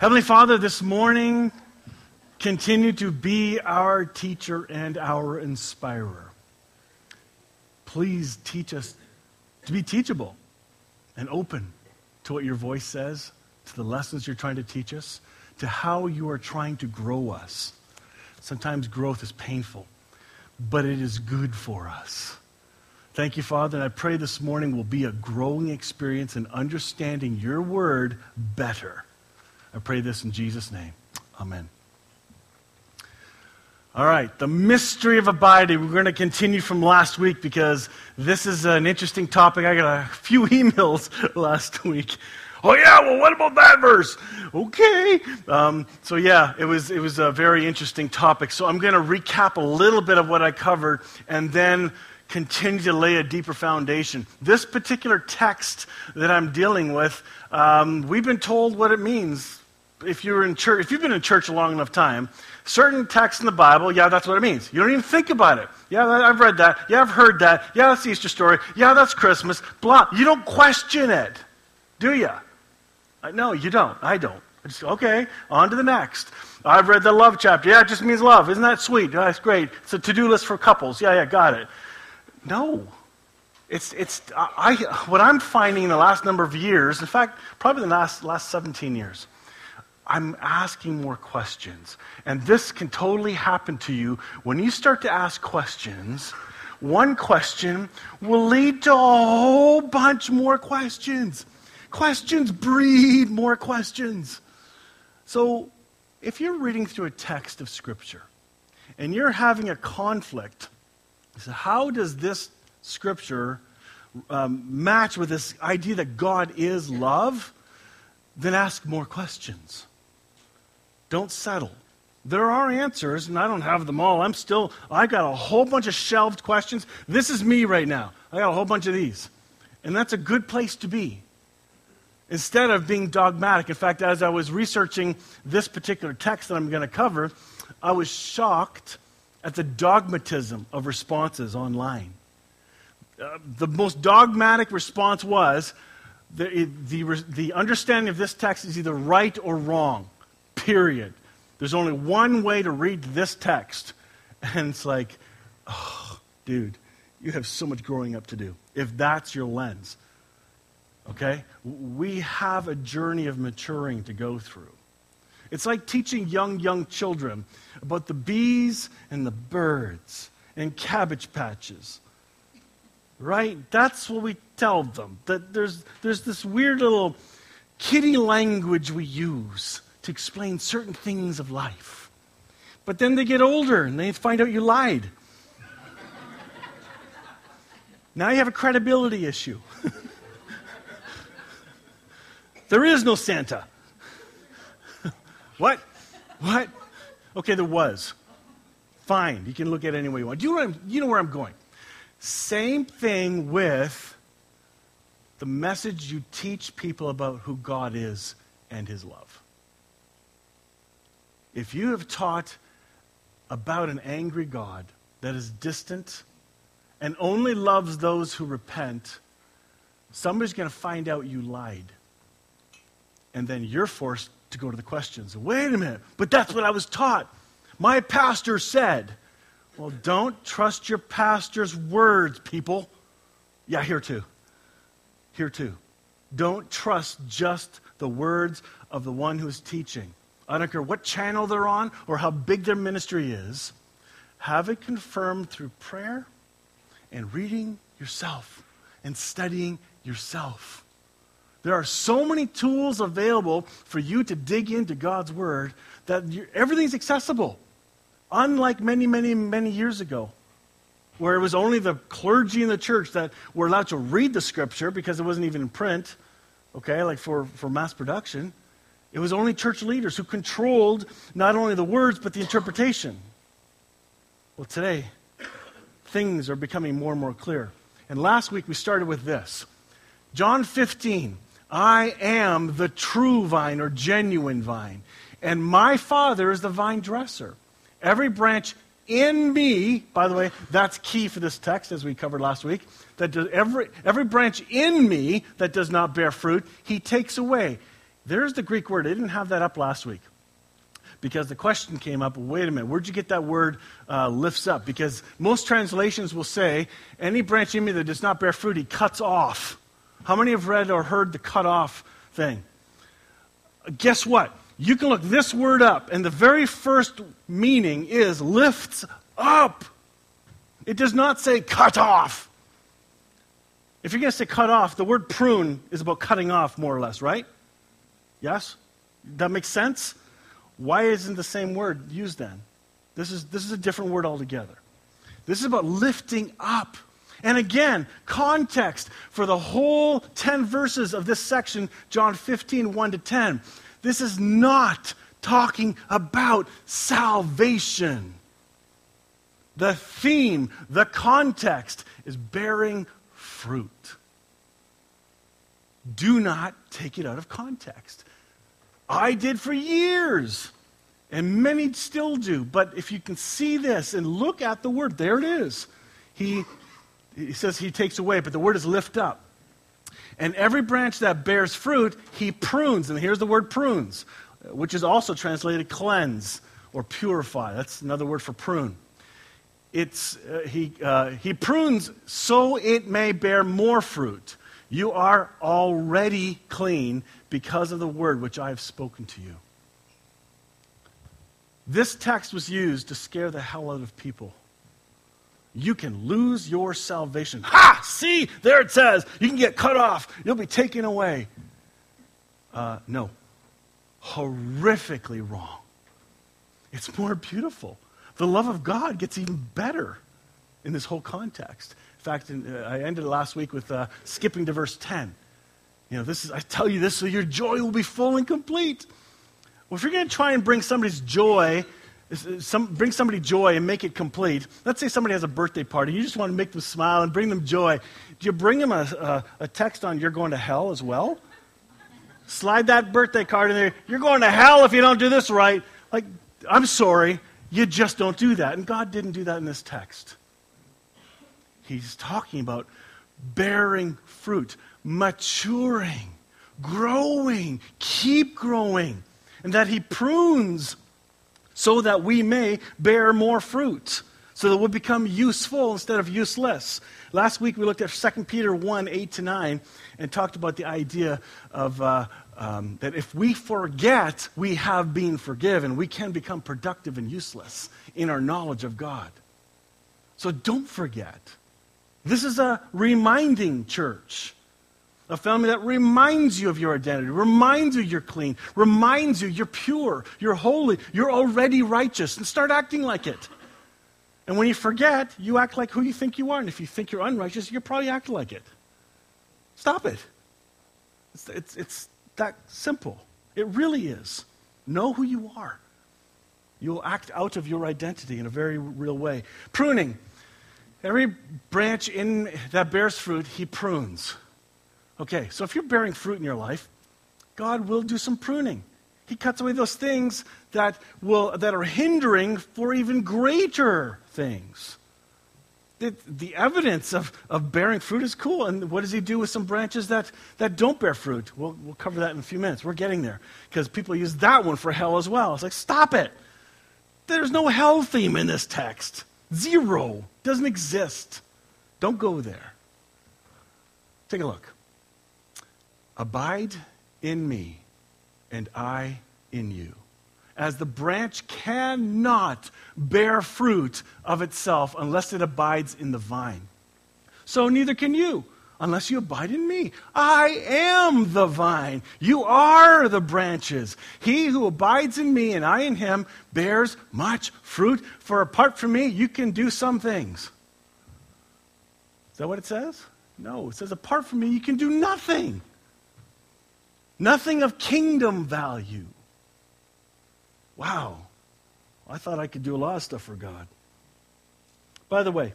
Heavenly Father, this morning, continue to be our teacher and our inspirer. Please teach us to be teachable and open to what your voice says, to the lessons you're trying to teach us, to how you are trying to grow us. Sometimes growth is painful, but it is good for us. Thank you, Father, and I pray this morning will be a growing experience in understanding your word better. I pray this in Jesus' name. Amen. All right, the mystery of abiding. We're going to continue from last week because this is an interesting topic. I got a few emails last week. Oh yeah, well, what about that verse? Okay. Um, so yeah, it was it was a very interesting topic. So I'm going to recap a little bit of what I covered, and then continue to lay a deeper foundation. This particular text that I'm dealing with, um, we've been told what it means. If you're in church, if you've been in church a long enough time, certain texts in the Bible, yeah, that's what it means. You don't even think about it. Yeah, I've read that. Yeah, I've heard that. Yeah, that's the Easter story. Yeah, that's Christmas. Blah. You don't question it, do you? Uh, no, you don't. I don't. I just, okay, on to the next. I've read the love chapter. Yeah, it just means love. Isn't that sweet? That's great. It's a to-do list for couples. Yeah, yeah, got it. No. It's, it's, I, what I'm finding in the last number of years, in fact, probably the last, last 17 years, I'm asking more questions. And this can totally happen to you when you start to ask questions. One question will lead to a whole bunch more questions. Questions breed more questions. So, if you're reading through a text of Scripture and you're having a conflict, so how does this Scripture um, match with this idea that God is love? Then ask more questions. Don't settle. There are answers, and I don't have them all. I'm still, I got a whole bunch of shelved questions. This is me right now. I got a whole bunch of these. And that's a good place to be. Instead of being dogmatic. In fact, as I was researching this particular text that I'm going to cover, I was shocked at the dogmatism of responses online. Uh, the most dogmatic response was the, the, the understanding of this text is either right or wrong. Period. There's only one way to read this text. And it's like, oh, dude, you have so much growing up to do if that's your lens. Okay? We have a journey of maturing to go through. It's like teaching young, young children about the bees and the birds and cabbage patches. Right? That's what we tell them. That there's, there's this weird little kitty language we use to explain certain things of life. But then they get older and they find out you lied. now you have a credibility issue. there is no Santa. what? What? Okay, there was. Fine, you can look at it any way you want. You know, you know where I'm going. Same thing with the message you teach people about who God is and his love. If you have taught about an angry God that is distant and only loves those who repent, somebody's going to find out you lied. And then you're forced to go to the questions. Wait a minute, but that's what I was taught. My pastor said. Well, don't trust your pastor's words, people. Yeah, here too. Here too. Don't trust just the words of the one who is teaching. I don't care what channel they're on or how big their ministry is. Have it confirmed through prayer and reading yourself and studying yourself. There are so many tools available for you to dig into God's Word that everything's accessible. Unlike many, many, many years ago, where it was only the clergy in the church that were allowed to read the Scripture because it wasn't even in print, okay, like for, for mass production. It was only church leaders who controlled not only the words, but the interpretation. Well, today, things are becoming more and more clear. And last week we started with this John 15 I am the true vine or genuine vine, and my Father is the vine dresser. Every branch in me, by the way, that's key for this text as we covered last week, that does, every, every branch in me that does not bear fruit, he takes away. There's the Greek word. I didn't have that up last week because the question came up wait a minute, where'd you get that word uh, lifts up? Because most translations will say, any branch in me that does not bear fruit, he cuts off. How many have read or heard the cut off thing? Guess what? You can look this word up, and the very first meaning is lifts up. It does not say cut off. If you're going to say cut off, the word prune is about cutting off, more or less, right? Yes? That makes sense? Why isn't the same word used then? This is, this is a different word altogether. This is about lifting up. And again, context for the whole 10 verses of this section, John 15, 1 to 10. This is not talking about salvation. The theme, the context is bearing fruit. Do not take it out of context. I did for years, and many still do. But if you can see this and look at the word, there it is. He, he says he takes away, but the word is lift up. And every branch that bears fruit, he prunes. And here's the word prunes, which is also translated cleanse or purify. That's another word for prune. It's, uh, he, uh, he prunes so it may bear more fruit. You are already clean because of the word which I have spoken to you. This text was used to scare the hell out of people. You can lose your salvation. Ha! See, there it says. You can get cut off. You'll be taken away. Uh, no. Horrifically wrong. It's more beautiful. The love of God gets even better in this whole context. In fact, in, uh, I ended last week with uh, skipping to verse 10. You know, this is, I tell you this so your joy will be full and complete. Well, if you're going to try and bring somebody's joy, some, bring somebody joy and make it complete, let's say somebody has a birthday party, you just want to make them smile and bring them joy. Do you bring them a, a, a text on you're going to hell as well? Slide that birthday card in there. You're going to hell if you don't do this right. Like, I'm sorry, you just don't do that. And God didn't do that in this text. He's talking about bearing fruit, maturing, growing, keep growing, and that He prunes so that we may bear more fruit, so that we'll become useful instead of useless. Last week we looked at 2 Peter 1 8 to 9 and talked about the idea of. Uh, um, that if we forget we have been forgiven, we can become productive and useless in our knowledge of God. So don't forget. This is a reminding church. A family that reminds you of your identity, reminds you you're clean, reminds you you're pure, you're holy, you're already righteous, and start acting like it. And when you forget, you act like who you think you are. And if you think you're unrighteous, you probably act like it. Stop it. It's, it's, it's that simple. It really is. Know who you are. You'll act out of your identity in a very real way. Pruning. Every branch in that bears fruit, he prunes. Okay, so if you're bearing fruit in your life, God will do some pruning. He cuts away those things that, will, that are hindering for even greater things. The, the evidence of, of bearing fruit is cool. And what does he do with some branches that, that don't bear fruit? We'll, we'll cover that in a few minutes. We're getting there. Because people use that one for hell as well. It's like, stop it. There's no hell theme in this text. Zero. Doesn't exist. Don't go there. Take a look. Abide in me, and I in you. As the branch cannot bear fruit of itself unless it abides in the vine. So neither can you unless you abide in me. I am the vine. You are the branches. He who abides in me and I in him bears much fruit, for apart from me, you can do some things. Is that what it says? No, it says, apart from me, you can do nothing. Nothing of kingdom value. Wow. I thought I could do a lot of stuff for God. By the way,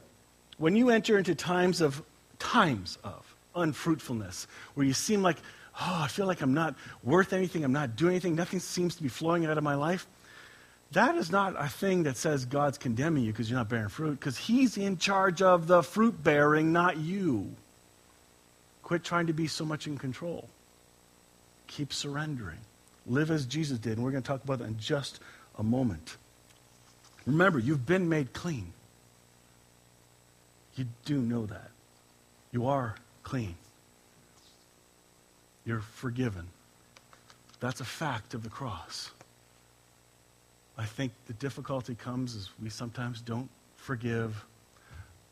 when you enter into times of times of unfruitfulness, where you seem like, oh, I feel like I'm not worth anything, I'm not doing anything, nothing seems to be flowing out of my life, that is not a thing that says God's condemning you because you're not bearing fruit, because He's in charge of the fruit bearing, not you. Quit trying to be so much in control. Keep surrendering. Live as Jesus did. And we're going to talk about that in just a moment. Remember, you've been made clean. You do know that. You are clean. You're forgiven. That's a fact of the cross. I think the difficulty comes is we sometimes don't forgive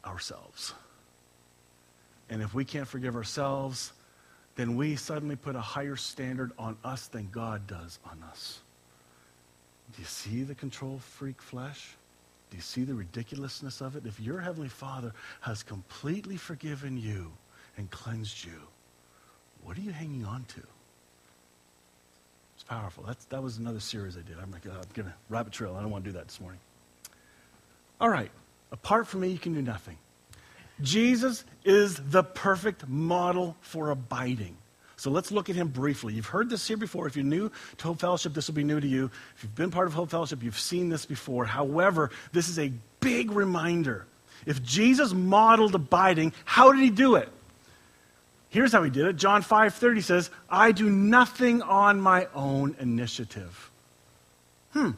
ourselves. And if we can't forgive ourselves, then we suddenly put a higher standard on us than God does on us. Do you see the control freak flesh? Do you see the ridiculousness of it? If your Heavenly Father has completely forgiven you and cleansed you, what are you hanging on to? It's powerful. That's, that was another series I did. I'm, like, uh, I'm going to rabbit trail. I don't want to do that this morning. All right. Apart from me, you can do nothing. Jesus is the perfect model for abiding. So let's look at him briefly. You've heard this here before. If you're new to Hope Fellowship, this will be new to you. If you've been part of Hope Fellowship, you've seen this before. However, this is a big reminder. If Jesus modeled abiding, how did he do it? Here's how he did it. John 5:30 says, "I do nothing on my own initiative." Hmm.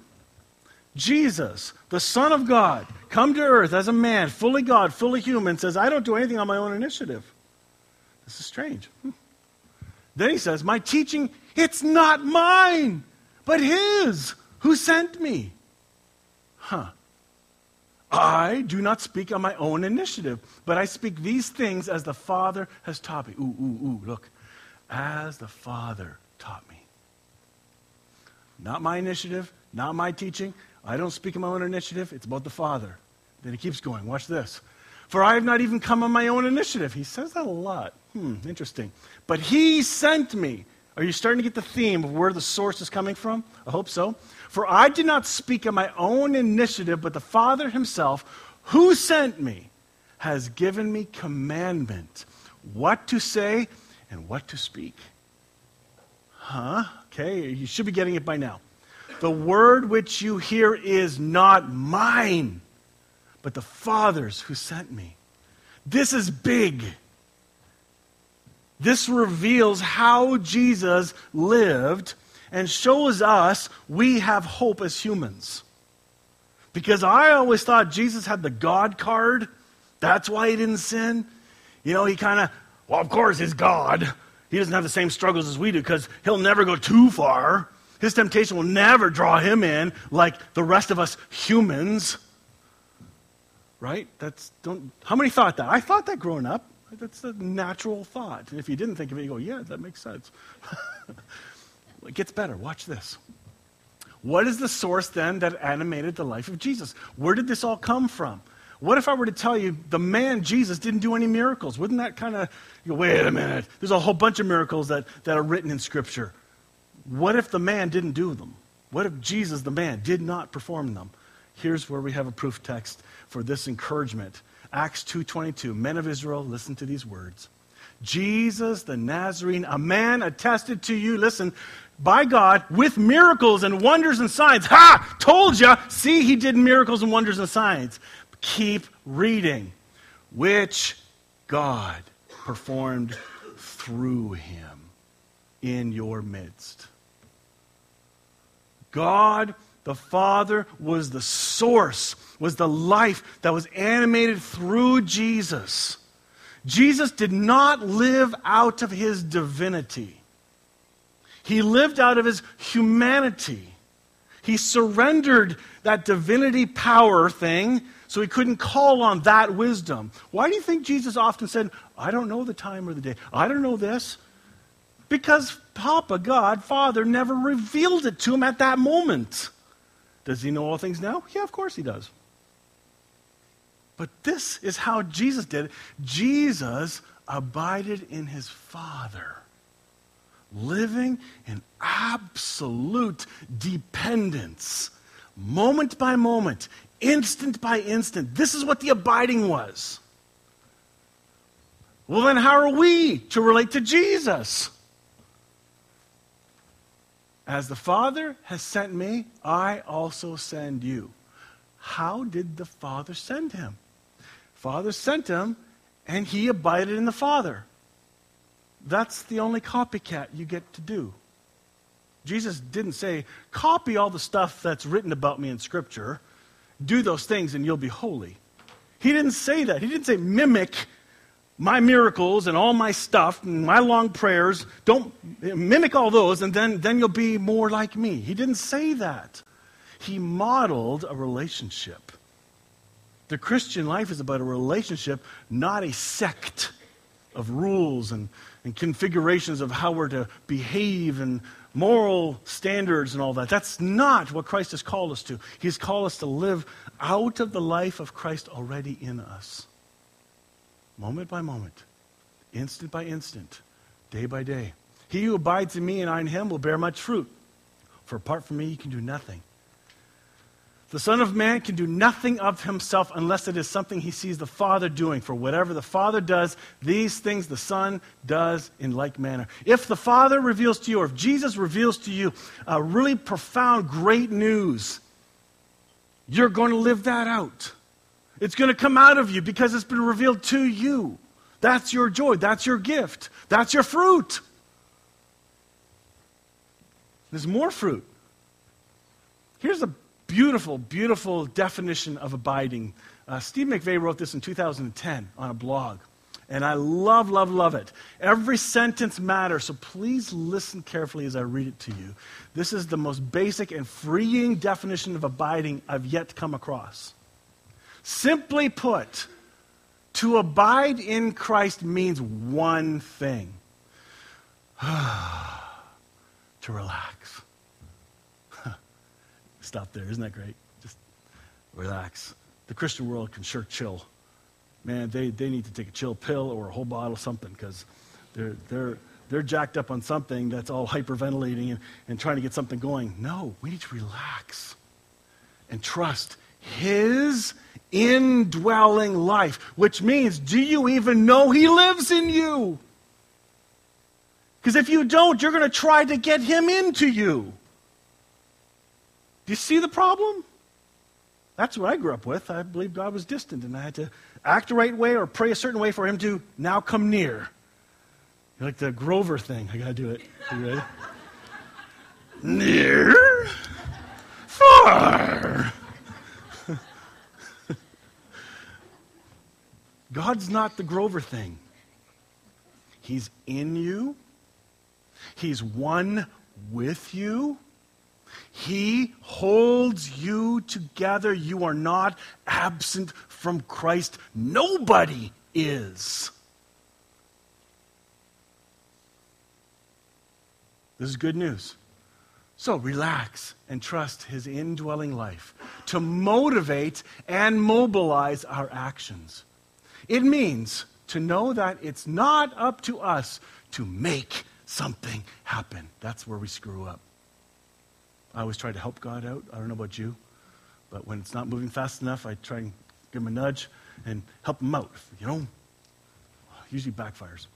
Jesus, the Son of God, come to earth as a man, fully God, fully human, says, I don't do anything on my own initiative. This is strange. Hmm. Then he says, My teaching, it's not mine, but his who sent me. Huh. I do not speak on my own initiative, but I speak these things as the Father has taught me. Ooh, ooh, ooh, look. As the Father taught me. Not my initiative, not my teaching. I don't speak on my own initiative. It's about the Father. Then he keeps going. Watch this. For I have not even come on my own initiative. He says that a lot. Hmm, interesting. But he sent me. Are you starting to get the theme of where the source is coming from? I hope so. For I did not speak on my own initiative, but the Father himself, who sent me, has given me commandment what to say and what to speak. Huh? Okay, you should be getting it by now. The word which you hear is not mine, but the Father's who sent me. This is big. This reveals how Jesus lived and shows us we have hope as humans. Because I always thought Jesus had the God card. That's why he didn't sin. You know, he kind of, well, of course, he's God. He doesn't have the same struggles as we do because he'll never go too far. His temptation will never draw him in like the rest of us humans. Right? That's don't how many thought that? I thought that growing up. That's a natural thought. And if you didn't think of it, you go, yeah, that makes sense. it gets better. Watch this. What is the source then that animated the life of Jesus? Where did this all come from? What if I were to tell you the man Jesus didn't do any miracles? Wouldn't that kind of, go, wait a minute, there's a whole bunch of miracles that, that are written in Scripture. What if the man didn't do them? What if Jesus, the man, did not perform them? Here's where we have a proof text for this encouragement. Acts 2:22. Men of Israel, listen to these words. Jesus the Nazarene, a man attested to you, listen, by God with miracles and wonders and signs. Ha! Told you. See, he did miracles and wonders and signs. Keep reading. Which God performed through him in your midst. God the Father was the source, was the life that was animated through Jesus. Jesus did not live out of his divinity. He lived out of his humanity. He surrendered that divinity power thing so he couldn't call on that wisdom. Why do you think Jesus often said, I don't know the time or the day? I don't know this. Because Papa, God, Father, never revealed it to him at that moment. Does he know all things now? Yeah, of course he does. But this is how Jesus did it. Jesus abided in his Father, living in absolute dependence, moment by moment, instant by instant. This is what the abiding was. Well, then, how are we to relate to Jesus? As the Father has sent me, I also send you. How did the Father send him? Father sent him, and he abided in the Father. That's the only copycat you get to do. Jesus didn't say, copy all the stuff that's written about me in Scripture, do those things, and you'll be holy. He didn't say that. He didn't say, mimic my miracles and all my stuff and my long prayers. Don't mimic all those, and then, then you'll be more like me. He didn't say that. He modeled a relationship. The Christian life is about a relationship, not a sect of rules and, and configurations of how we're to behave and moral standards and all that. That's not what Christ has called us to. He's called us to live out of the life of Christ already in us. Moment by moment, instant by instant, day by day. He who abides in me and I in him will bear much fruit. For apart from me, you can do nothing. The Son of Man can do nothing of himself unless it is something he sees the Father doing. For whatever the Father does, these things the Son does in like manner. If the Father reveals to you, or if Jesus reveals to you a really profound, great news, you're going to live that out. It's going to come out of you because it's been revealed to you. That's your joy. That's your gift. That's your fruit. There's more fruit. Here's a beautiful, beautiful definition of abiding. Uh, Steve McVey wrote this in 2010 on a blog. And I love, love, love it. Every sentence matters, so please listen carefully as I read it to you. This is the most basic and freeing definition of abiding I've yet come across. Simply put, to abide in Christ means one thing to relax. Stop there. Isn't that great? Just relax. The Christian world can sure chill. Man, they, they need to take a chill pill or a whole bottle of something because they're, they're, they're jacked up on something that's all hyperventilating and, and trying to get something going. No, we need to relax and trust His indwelling life, which means, do you even know He lives in you? Because if you don't, you're going to try to get Him into you. Do you see the problem? That's what I grew up with. I believed God was distant, and I had to act the right way or pray a certain way for Him to now come near. You're like the Grover thing. I got to do it. Are you ready? near, far. God's not the Grover thing. He's in you. He's one with you. He holds you together. You are not absent from Christ. Nobody is. This is good news. So relax and trust his indwelling life to motivate and mobilize our actions. It means to know that it's not up to us to make something happen. That's where we screw up. I always try to help God out. I don't know about you, but when it's not moving fast enough, I try and give him a nudge and help him out. You know, usually backfires.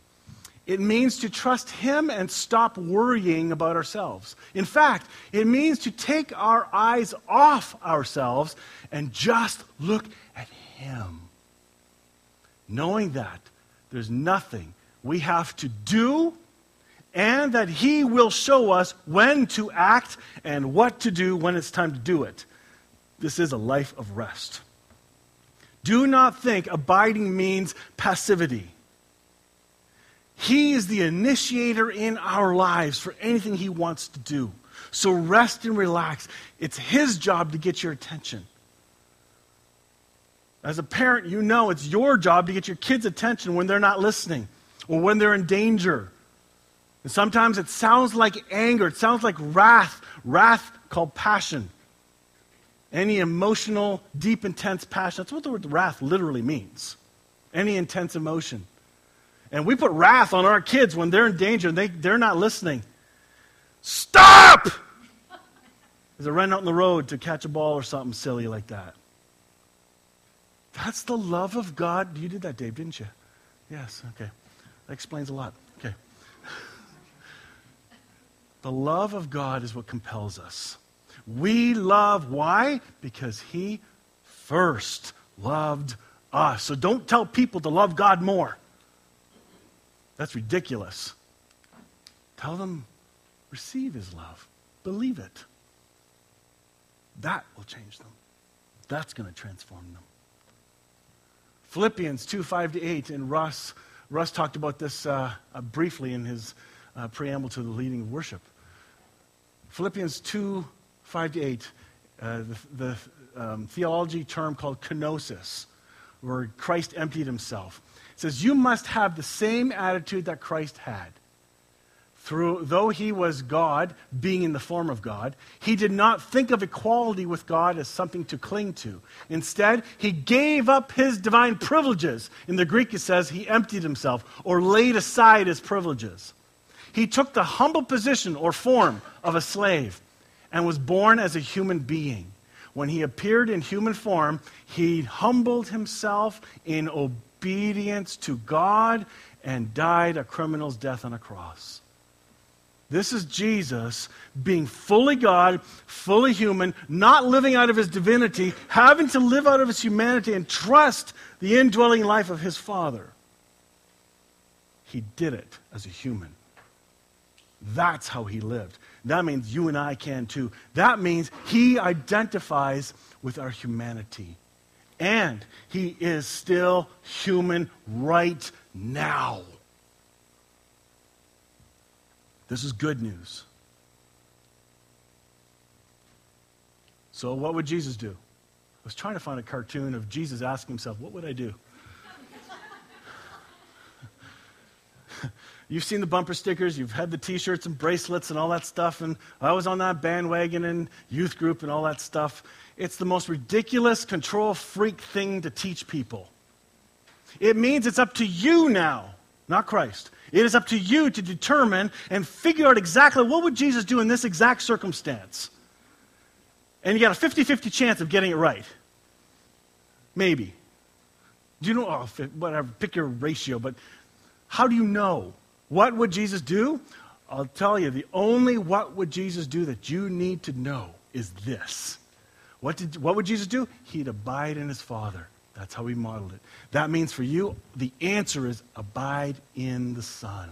It means to trust Him and stop worrying about ourselves. In fact, it means to take our eyes off ourselves and just look at Him. Knowing that there's nothing we have to do and that He will show us when to act and what to do when it's time to do it. This is a life of rest. Do not think abiding means passivity. He is the initiator in our lives for anything He wants to do. So rest and relax. It's His job to get your attention. As a parent, you know it's your job to get your kids' attention when they're not listening or when they're in danger and sometimes it sounds like anger, it sounds like wrath, wrath called passion. Any emotional, deep, intense passion. That's what the word wrath literally means. Any intense emotion. And we put wrath on our kids when they're in danger and they, they're not listening. Stop! As they run out on the road to catch a ball or something silly like that. That's the love of God. You did that, Dave, didn't you? Yes, okay. That explains a lot. Okay. The love of God is what compels us. We love, why? Because He first loved us. So don't tell people to love God more. That's ridiculous. Tell them, receive His love. believe it. That will change them. That's going to transform them. Philippians 2 5 to 8, and Russ, Russ talked about this uh, uh, briefly in his uh, preamble to the leading of worship. Philippians 2 5 to 8, uh, the, the um, theology term called kenosis, where Christ emptied himself. It says, You must have the same attitude that Christ had through, though he was God, being in the form of God, he did not think of equality with God as something to cling to. Instead, he gave up his divine privileges. In the Greek, it says he emptied himself or laid aside his privileges. He took the humble position or form of a slave and was born as a human being. When he appeared in human form, he humbled himself in obedience to God and died a criminal's death on a cross. This is Jesus being fully God, fully human, not living out of his divinity, having to live out of his humanity and trust the indwelling life of his Father. He did it as a human. That's how he lived. That means you and I can too. That means he identifies with our humanity. And he is still human right now. This is good news. So, what would Jesus do? I was trying to find a cartoon of Jesus asking himself, What would I do? You've seen the bumper stickers, you've had the t shirts and bracelets and all that stuff, and I was on that bandwagon and youth group and all that stuff. It's the most ridiculous control freak thing to teach people. It means it's up to you now, not Christ. It is up to you to determine and figure out exactly what would Jesus do in this exact circumstance. And you got a 50-50 chance of getting it right. Maybe. Do you know, oh, whatever, pick your ratio, but how do you know? What would Jesus do? I'll tell you, the only what would Jesus do that you need to know is this. What, did, what would Jesus do? He'd abide in his Father. That's how he modeled it. That means for you, the answer is abide in the Son.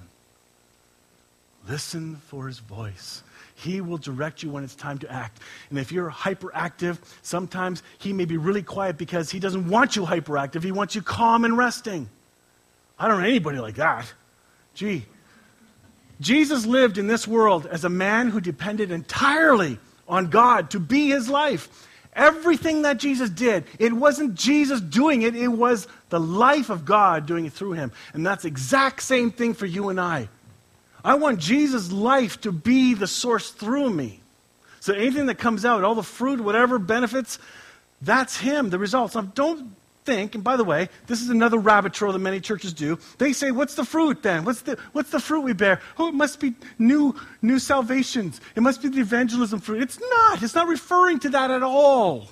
Listen for his voice. He will direct you when it's time to act. And if you're hyperactive, sometimes he may be really quiet because he doesn't want you hyperactive. He wants you calm and resting. I don't know anybody like that. Gee. Jesus lived in this world as a man who depended entirely on God to be his life. Everything that Jesus did, it wasn't Jesus doing it, it was the life of God doing it through him. And that's exact same thing for you and I. I want Jesus' life to be the source through me. So anything that comes out, all the fruit, whatever benefits, that's him, the results. Now, don't think, and by the way, this is another rabbit trail that many churches do. They say, What's the fruit then? What's the, what's the fruit we bear? Oh, it must be new, new salvations. It must be the evangelism fruit. It's not. It's not referring to that at all.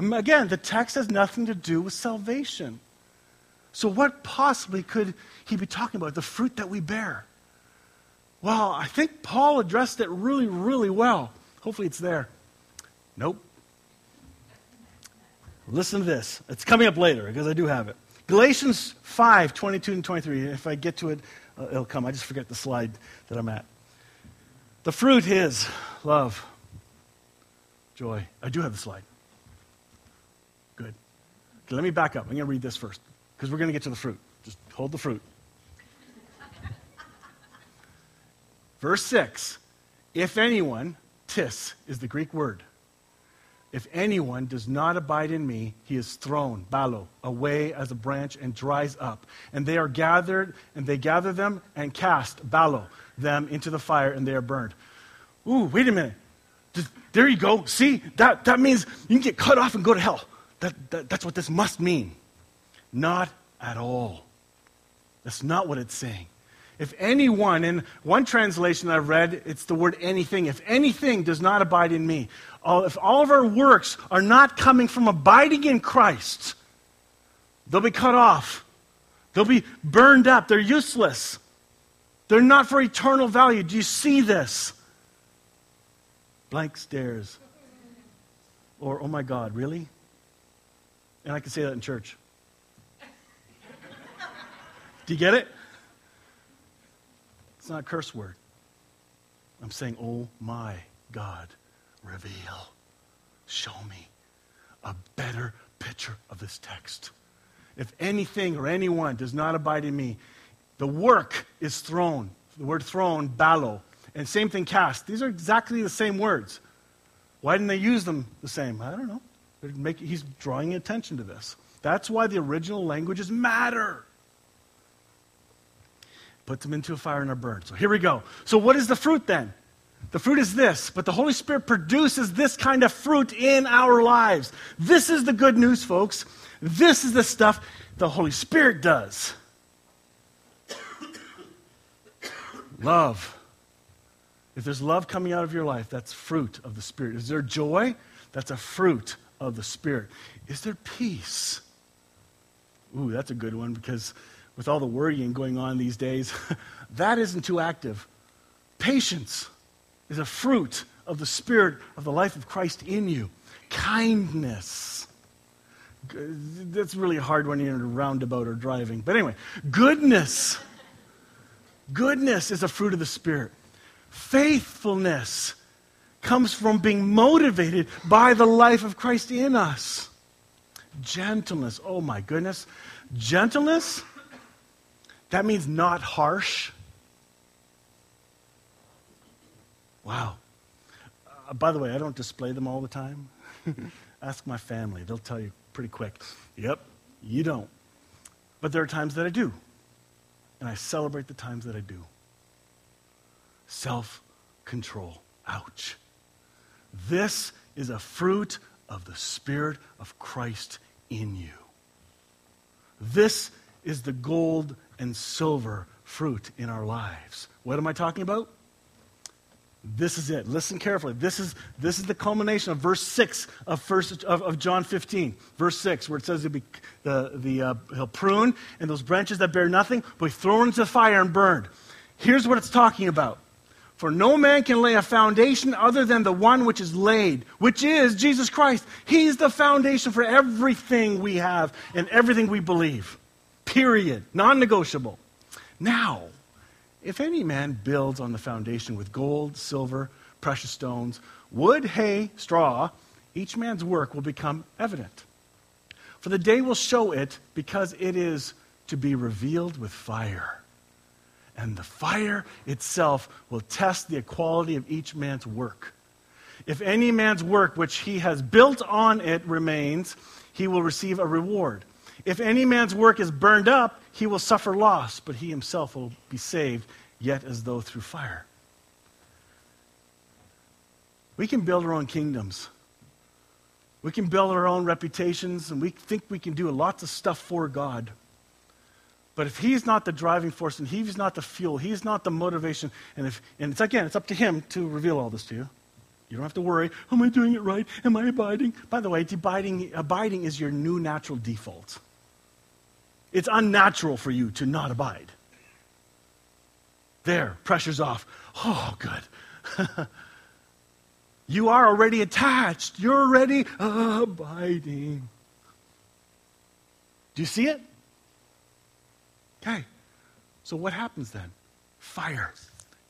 Um, again, the text has nothing to do with salvation. So, what possibly could he be talking about? The fruit that we bear. Well, I think Paul addressed it really, really well. Hopefully, it's there. Nope. Listen to this. It's coming up later because I do have it. Galatians 5 22 and 23. If I get to it, uh, it'll come. I just forget the slide that I'm at. The fruit is love, joy. I do have the slide. Good. Let me back up. I'm going to read this first because we're going to get to the fruit. Just hold the fruit. Verse 6 If anyone, tis is the Greek word if anyone does not abide in me, he is thrown, balo, away as a branch and dries up. And they are gathered, and they gather them and cast, balo, them into the fire, and they are burned. Ooh, wait a minute. There you go. See, that, that means you can get cut off and go to hell. That, that, that's what this must mean. Not at all. That's not what it's saying. If anyone, in one translation I've read, it's the word anything. If anything does not abide in me, if all of our works are not coming from abiding in Christ, they'll be cut off. They'll be burned up. They're useless. They're not for eternal value. Do you see this? Blank stares. Or, oh my God, really? And I can say that in church. Do you get it? It's not a curse word. I'm saying, oh my God, reveal, show me a better picture of this text. If anything or anyone does not abide in me, the work is thrown. The word thrown, ballo. And same thing, cast. These are exactly the same words. Why didn't they use them the same? I don't know. He's drawing attention to this. That's why the original languages matter. Put them into a fire and are burned. So here we go. So, what is the fruit then? The fruit is this, but the Holy Spirit produces this kind of fruit in our lives. This is the good news, folks. This is the stuff the Holy Spirit does. love. If there's love coming out of your life, that's fruit of the Spirit. Is there joy? That's a fruit of the Spirit. Is there peace? Ooh, that's a good one because with all the worrying going on these days, that isn't too active. Patience is a fruit of the Spirit of the life of Christ in you. Kindness. That's really hard when you're in a roundabout or driving. But anyway, goodness. Goodness is a fruit of the Spirit. Faithfulness comes from being motivated by the life of Christ in us. Gentleness. Oh my goodness. Gentleness, that means not harsh. Wow. Uh, by the way, I don't display them all the time. Ask my family, they'll tell you pretty quick. Yep, you don't. But there are times that I do. And I celebrate the times that I do. Self control. Ouch. This is a fruit of the Spirit of Christ in you. This is the gold and silver fruit in our lives. What am I talking about? This is it. Listen carefully. This is, this is the culmination of verse 6 of, first, of, of John 15. Verse 6, where it says he'll, be, the, the, uh, he'll prune, and those branches that bear nothing will be thrown into the fire and burned. Here's what it's talking about. For no man can lay a foundation other than the one which is laid, which is Jesus Christ. He's the foundation for everything we have and everything we believe. Period. Non negotiable. Now, if any man builds on the foundation with gold, silver, precious stones, wood, hay, straw, each man's work will become evident. For the day will show it because it is to be revealed with fire. And the fire itself will test the equality of each man's work. If any man's work which he has built on it remains, he will receive a reward. If any man's work is burned up, he will suffer loss, but he himself will be saved, yet as though through fire. We can build our own kingdoms. We can build our own reputations, and we think we can do lots of stuff for God. But if He's not the driving force, and He's not the fuel, He's not the motivation, and, if, and it's again, it's up to Him to reveal all this to you. You don't have to worry. Am I doing it right? Am I abiding? By the way, abiding, abiding is your new natural default. It's unnatural for you to not abide. There, pressure's off. Oh, good. you are already attached. You're already abiding. Do you see it? Okay. So what happens then? Fire.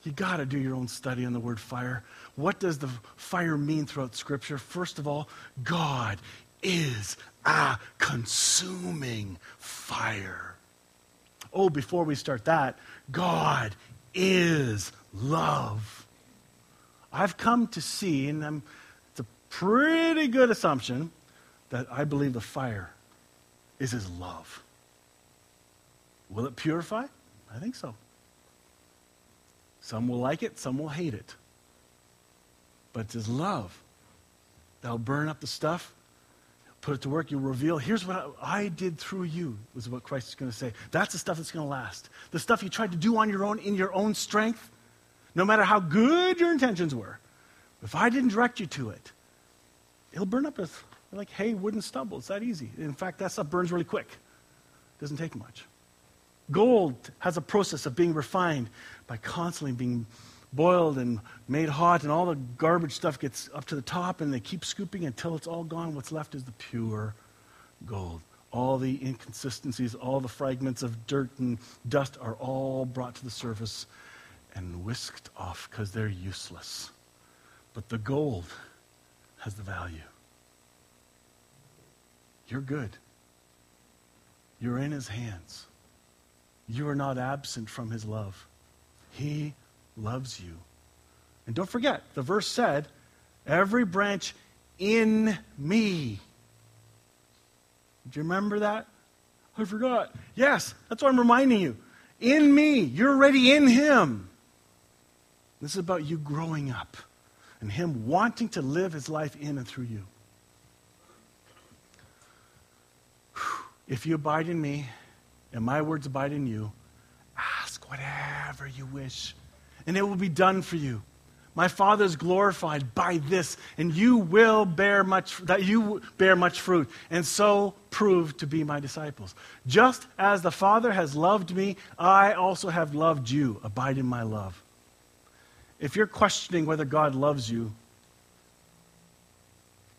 You got to do your own study on the word fire. What does the fire mean throughout Scripture? First of all, God is a consuming fire. Oh, before we start that, God is love. I've come to see, and I'm, it's a pretty good assumption, that I believe the fire is his love. Will it purify? I think so. Some will like it, some will hate it. But it's his love that'll burn up the stuff put it to work, You'll reveal, here's what I did through you, was what Christ is going to say. That's the stuff that's going to last. The stuff you tried to do on your own, in your own strength, no matter how good your intentions were, if I didn't direct you to it, it'll burn up as like hay, wood, and stubble. It's that easy. In fact, that stuff burns really quick. It doesn't take much. Gold has a process of being refined by constantly being boiled and made hot, and all the garbage stuff gets up to the top, and they keep scooping until it's all gone. What's left is the pure gold. All the inconsistencies, all the fragments of dirt and dust are all brought to the surface, and whisked off because they're useless. But the gold has the value. You're good. You're in his hands. You are not absent from his love. He loves you. And don't forget, the verse said, every branch in me. Do you remember that? I forgot. Yes, that's what I'm reminding you. In me. You're already in him. This is about you growing up and him wanting to live his life in and through you. If you abide in me and my words abide in you, ask whatever you wish, and it will be done for you. My Father is glorified by this, and you will bear much that you bear much fruit, and so prove to be my disciples. Just as the Father has loved me, I also have loved you. Abide in my love. If you're questioning whether God loves you,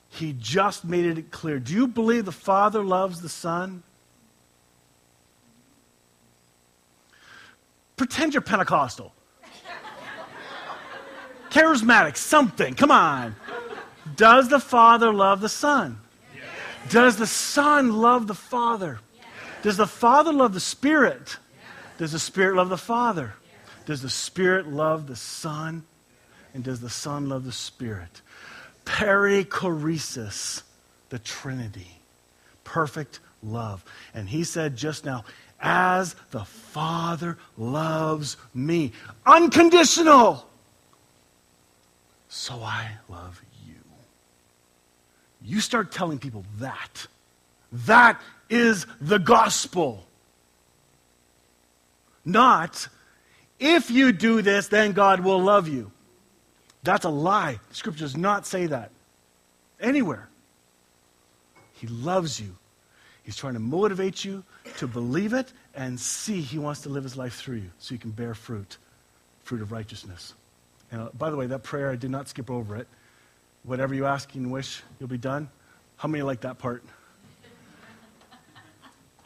he just made it clear. Do you believe the Father loves the Son? Pretend you're Pentecostal. Charismatic, something. Come on. Does the Father love the Son? Yes. Does the Son love the Father? Yes. Does the Father love the Spirit? Yes. Does the Spirit love the Father? Does the Spirit love the Son? And does the Son love the Spirit? Perichoresis, the Trinity. Perfect love. And he said just now, as the Father loves me. Unconditional. So I love you. You start telling people that. That is the gospel. Not, if you do this, then God will love you. That's a lie. Scripture does not say that anywhere. He loves you. He's trying to motivate you to believe it and see He wants to live His life through you so you can bear fruit, fruit of righteousness. By the way, that prayer, I did not skip over it. Whatever you ask and wish, you'll be done. How many like that part?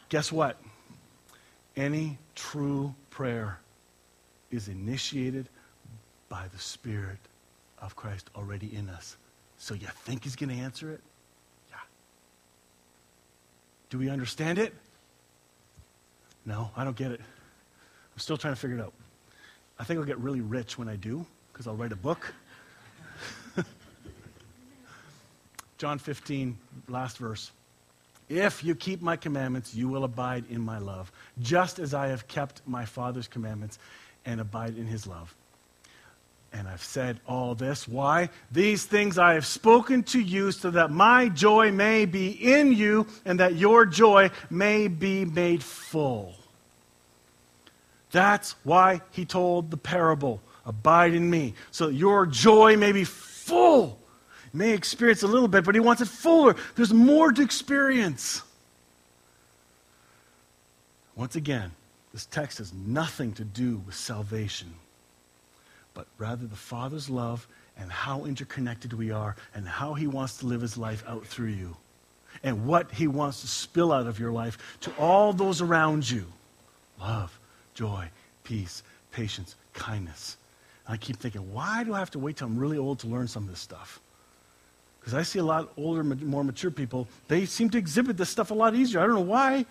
Guess what? Any true prayer is initiated by the Spirit of Christ already in us. So you think He's going to answer it? Yeah. Do we understand it? No, I don't get it. I'm still trying to figure it out. I think I'll get really rich when I do because I'll write a book. John 15, last verse. If you keep my commandments, you will abide in my love, just as I have kept my Father's commandments and abide in his love. And I've said all this. Why? These things I have spoken to you so that my joy may be in you and that your joy may be made full. That's why he told the parable Abide in me, so your joy may be full. You may experience a little bit, but he wants it fuller. There's more to experience. Once again, this text has nothing to do with salvation, but rather the Father's love and how interconnected we are and how he wants to live his life out through you and what he wants to spill out of your life to all those around you love, joy, peace, patience, kindness, I keep thinking, why do I have to wait till I'm really old to learn some of this stuff? Because I see a lot older, more mature people, they seem to exhibit this stuff a lot easier. I don't know why.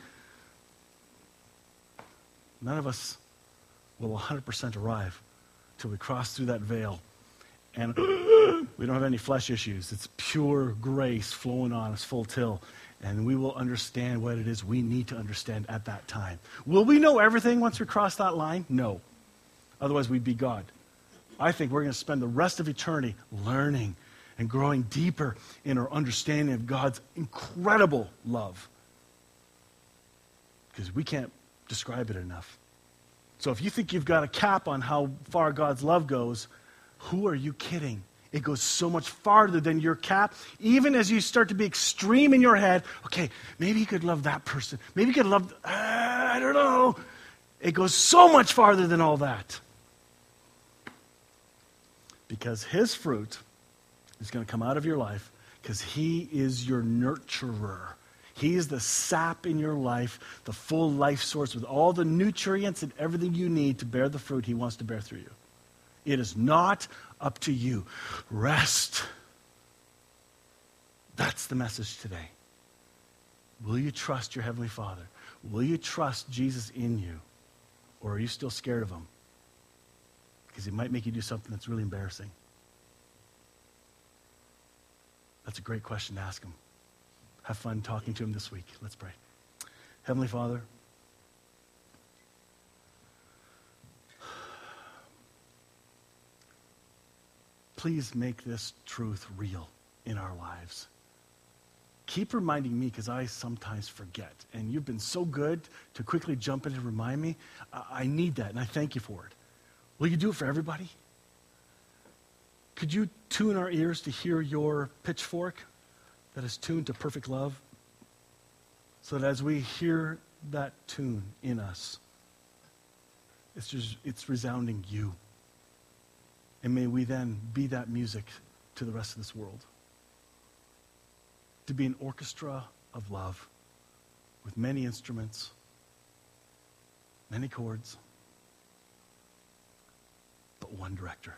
None of us will 100% arrive till we cross through that veil. And we don't have any flesh issues. It's pure grace flowing on us full till. And we will understand what it is we need to understand at that time. Will we know everything once we cross that line? No. Otherwise, we'd be God. I think we're going to spend the rest of eternity learning and growing deeper in our understanding of God's incredible love. Because we can't describe it enough. So if you think you've got a cap on how far God's love goes, who are you kidding? It goes so much farther than your cap. Even as you start to be extreme in your head, okay, maybe you could love that person. Maybe you could love, uh, I don't know. It goes so much farther than all that because his fruit is going to come out of your life because he is your nurturer. He is the sap in your life, the full life source with all the nutrients and everything you need to bear the fruit he wants to bear through you. It is not up to you. Rest. That's the message today. Will you trust your Heavenly Father? Will you trust Jesus in you? Or are you still scared of Him? Because He might make you do something that's really embarrassing. That's a great question to ask Him. Have fun talking to Him this week. Let's pray. Heavenly Father, please make this truth real in our lives. Keep reminding me because I sometimes forget. And you've been so good to quickly jump in and remind me. I need that, and I thank you for it. Will you do it for everybody? Could you tune our ears to hear your pitchfork that is tuned to perfect love? So that as we hear that tune in us, it's just it's resounding you. And may we then be that music to the rest of this world. To be an orchestra of love with many instruments, many chords, but one director.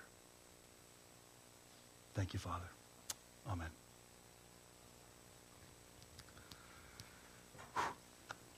Thank you, Father. Amen.